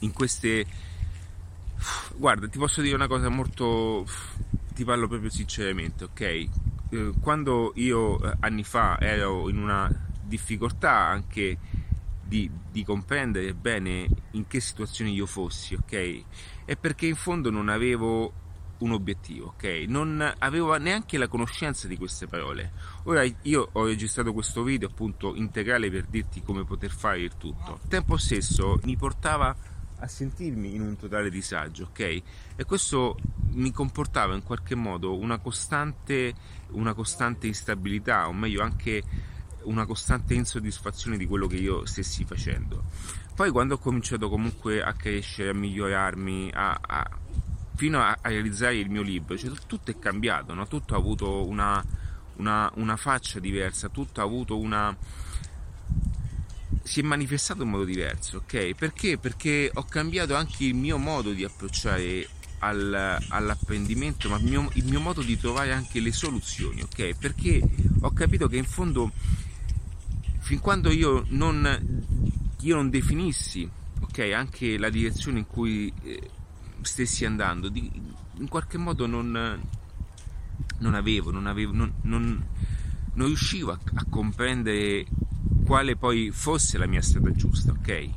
in queste... Guarda, ti posso dire una cosa molto... ti parlo proprio sinceramente, ok? Eh, quando io eh, anni fa ero in una difficoltà anche di, di, comprendere bene in che situazione io fossi, ok? È perché in fondo non avevo un obiettivo, ok? Non avevo neanche la conoscenza di queste parole. Ora io ho registrato questo video appunto integrale per dirti come poter fare il tutto. Al tempo stesso mi portava a sentirmi in un totale disagio, ok? E questo mi comportava in qualche modo una costante, una costante instabilità, o meglio anche una costante insoddisfazione di quello che io stessi facendo. Poi quando ho cominciato comunque a crescere, a migliorarmi, a, a fino a, a realizzare il mio libro, cioè, tutto è cambiato, no? tutto ha avuto una, una, una faccia diversa, tutto ha avuto una, si è manifestato in modo diverso, ok? Perché? Perché ho cambiato anche il mio modo di approcciare al, all'apprendimento, ma il mio, il mio, modo di trovare anche le soluzioni, ok? Perché ho capito che in fondo, fin quando io non, io non definissi, ok, anche la direzione in cui eh, stessi andando, di, in qualche modo non, non avevo, non, avevo non, non, riuscivo a, a, comprendere quale poi fosse la mia strada giusta, ok?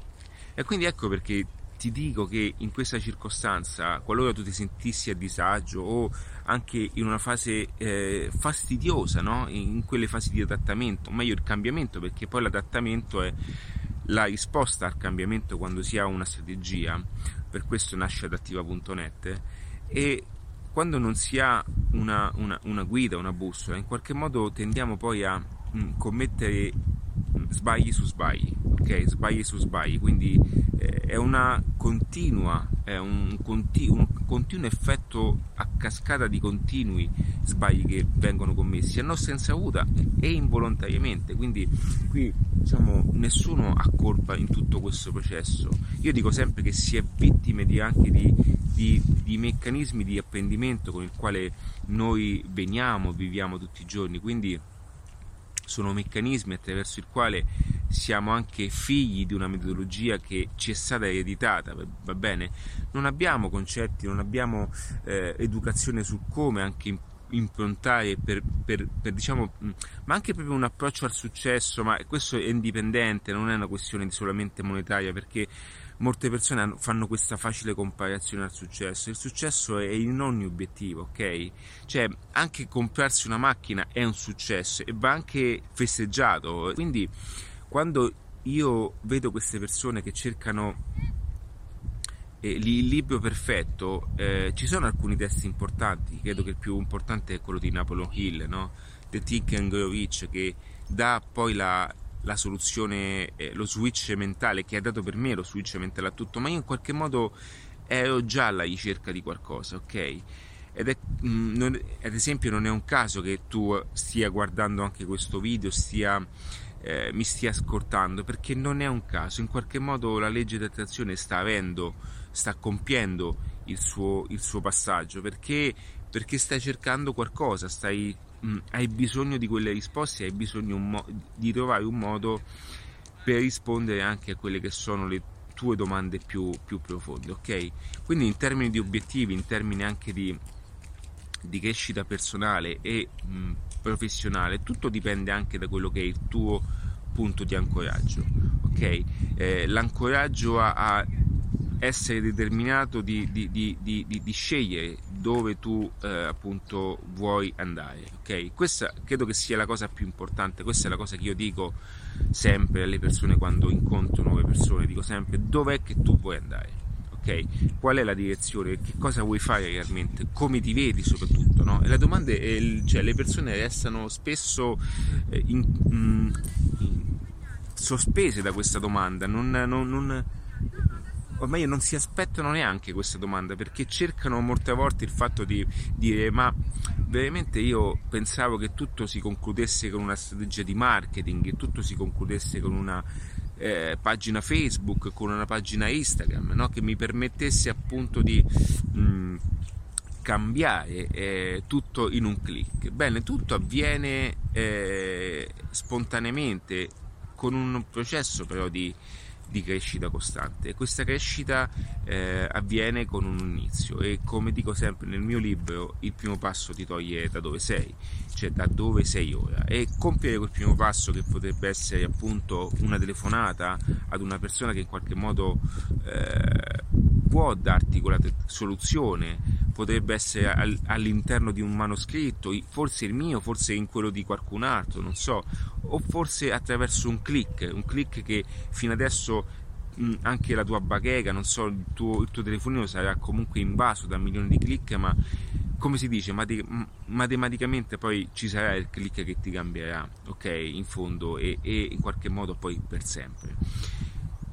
E quindi ecco perché ti dico che in questa circostanza, qualora tu ti sentissi a disagio o anche in una fase eh, fastidiosa, no? in quelle fasi di adattamento, o meglio il cambiamento, perché poi l'adattamento è la risposta al cambiamento quando si ha una strategia, per questo nasce adattiva.net e quando non si ha una, una, una, guida, una bussola, in qualche modo tendiamo poi a mm, commettere mm, sbagli su sbagli, ok? Sbagli su sbagli, quindi eh, è una continua, è un, conti- un, continuo effetto a cascata di continui sbagli che vengono commessi a nostra insaputa e involontariamente, quindi qui diciamo nessuno ha colpa in tutto questo processo. Io dico sempre che si è vittime di, anche di, di, di meccanismi di apprendimento con il quale noi veniamo, viviamo tutti i giorni, quindi sono meccanismi attraverso il quale siamo anche figli di una metodologia che ci è stata ereditata, va bene? Non abbiamo concetti, non abbiamo eh, educazione su come anche improntare per, per, per, diciamo, ma anche proprio un approccio al successo, ma questo è indipendente, non è una questione solamente monetaria, perché molte persone fanno questa facile comparazione al successo. Il successo è in ogni obiettivo, ok? Cioè, anche comprarsi una macchina è un successo e va anche festeggiato. Quindi, quando io vedo queste persone che cercano il libro perfetto, eh, ci sono alcuni testi importanti, credo che il più importante è quello di Napoleon Hill, no? The Think and Grow Rich, che dà poi la, la soluzione, eh, lo switch mentale che ha dato per me lo switch mentale a tutto, ma io in qualche modo ero già alla ricerca di qualcosa, ok? Ed è, mh, mm, non, ad esempio non è un caso che tu stia guardando anche questo video, stia, eh, mi stia ascoltando, perché non è un caso, in qualche modo la legge di attrazione sta avendo, sta compiendo il suo, il suo passaggio, perché, perché stai cercando qualcosa, stai mh, mm, hai bisogno di quelle risposte, hai bisogno mo- di trovare un modo per rispondere anche a quelle che sono le tue domande più, più profonde, ok? Quindi in termini di obiettivi, in termini anche di, di crescita personale e mh, mm, professionale, tutto dipende anche da quello che è il tuo punto di ancoraggio, ok? Eh, l'ancoraggio a, a essere determinato di, di, di, di, scegliere dove tu eh, appunto vuoi andare ok questa credo che sia la cosa più importante questa è la cosa che io dico sempre alle persone quando incontro nuove persone dico sempre dov'è che tu vuoi andare ok qual è la direzione che cosa vuoi fare realmente come ti vedi soprattutto no? e la domanda è cioè le persone restano spesso eh, in, in, in, sospese da questa domanda non, non, non ormai non si aspettano neanche questa domanda perché cercano molte volte il fatto di dire ma veramente io pensavo che tutto si concludesse con una strategia di marketing, che tutto si concludesse con una eh, pagina Facebook, con una pagina Instagram, no? che mi permettesse appunto di mh, cambiare eh, tutto in un clic. Bene, tutto avviene eh, spontaneamente con un processo però di di crescita costante. Questa crescita eh, avviene con un inizio. E come dico sempre nel mio libro il primo passo ti toglie da dove sei cioè da dove sei ora. E compiere quel primo passo che potrebbe essere appunto una telefonata ad una persona che in qualche modo eh, può darti quella soluzione potrebbe essere al- all'interno di un manoscritto forse il mio forse in quello di qualcun altro non so o forse attraverso un click un click che fino adesso anche la tua bacheca, non so, il tuo, il tuo, telefonino sarà comunque invaso da milioni di click, ma come si dice, matematicamente poi ci sarà il click che ti cambierà, ok, in fondo e, e in qualche modo poi per sempre.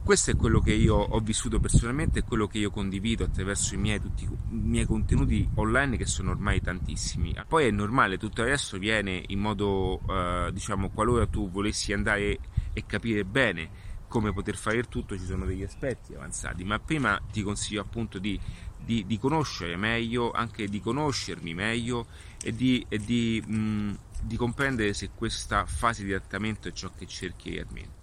Questo è quello che io ho vissuto personalmente e quello che io condivido attraverso i miei, tutti, i miei contenuti online che sono ormai tantissimi. Poi è normale, tutto resto viene in modo, eh, diciamo, qualora tu volessi andare e capire bene come poter fare il tutto ci sono degli aspetti avanzati, ma prima ti consiglio appunto di, di, di conoscere meglio, anche di conoscermi meglio e, di, e mh, di comprendere se questa fase di adattamento è ciò che cerchi realmente.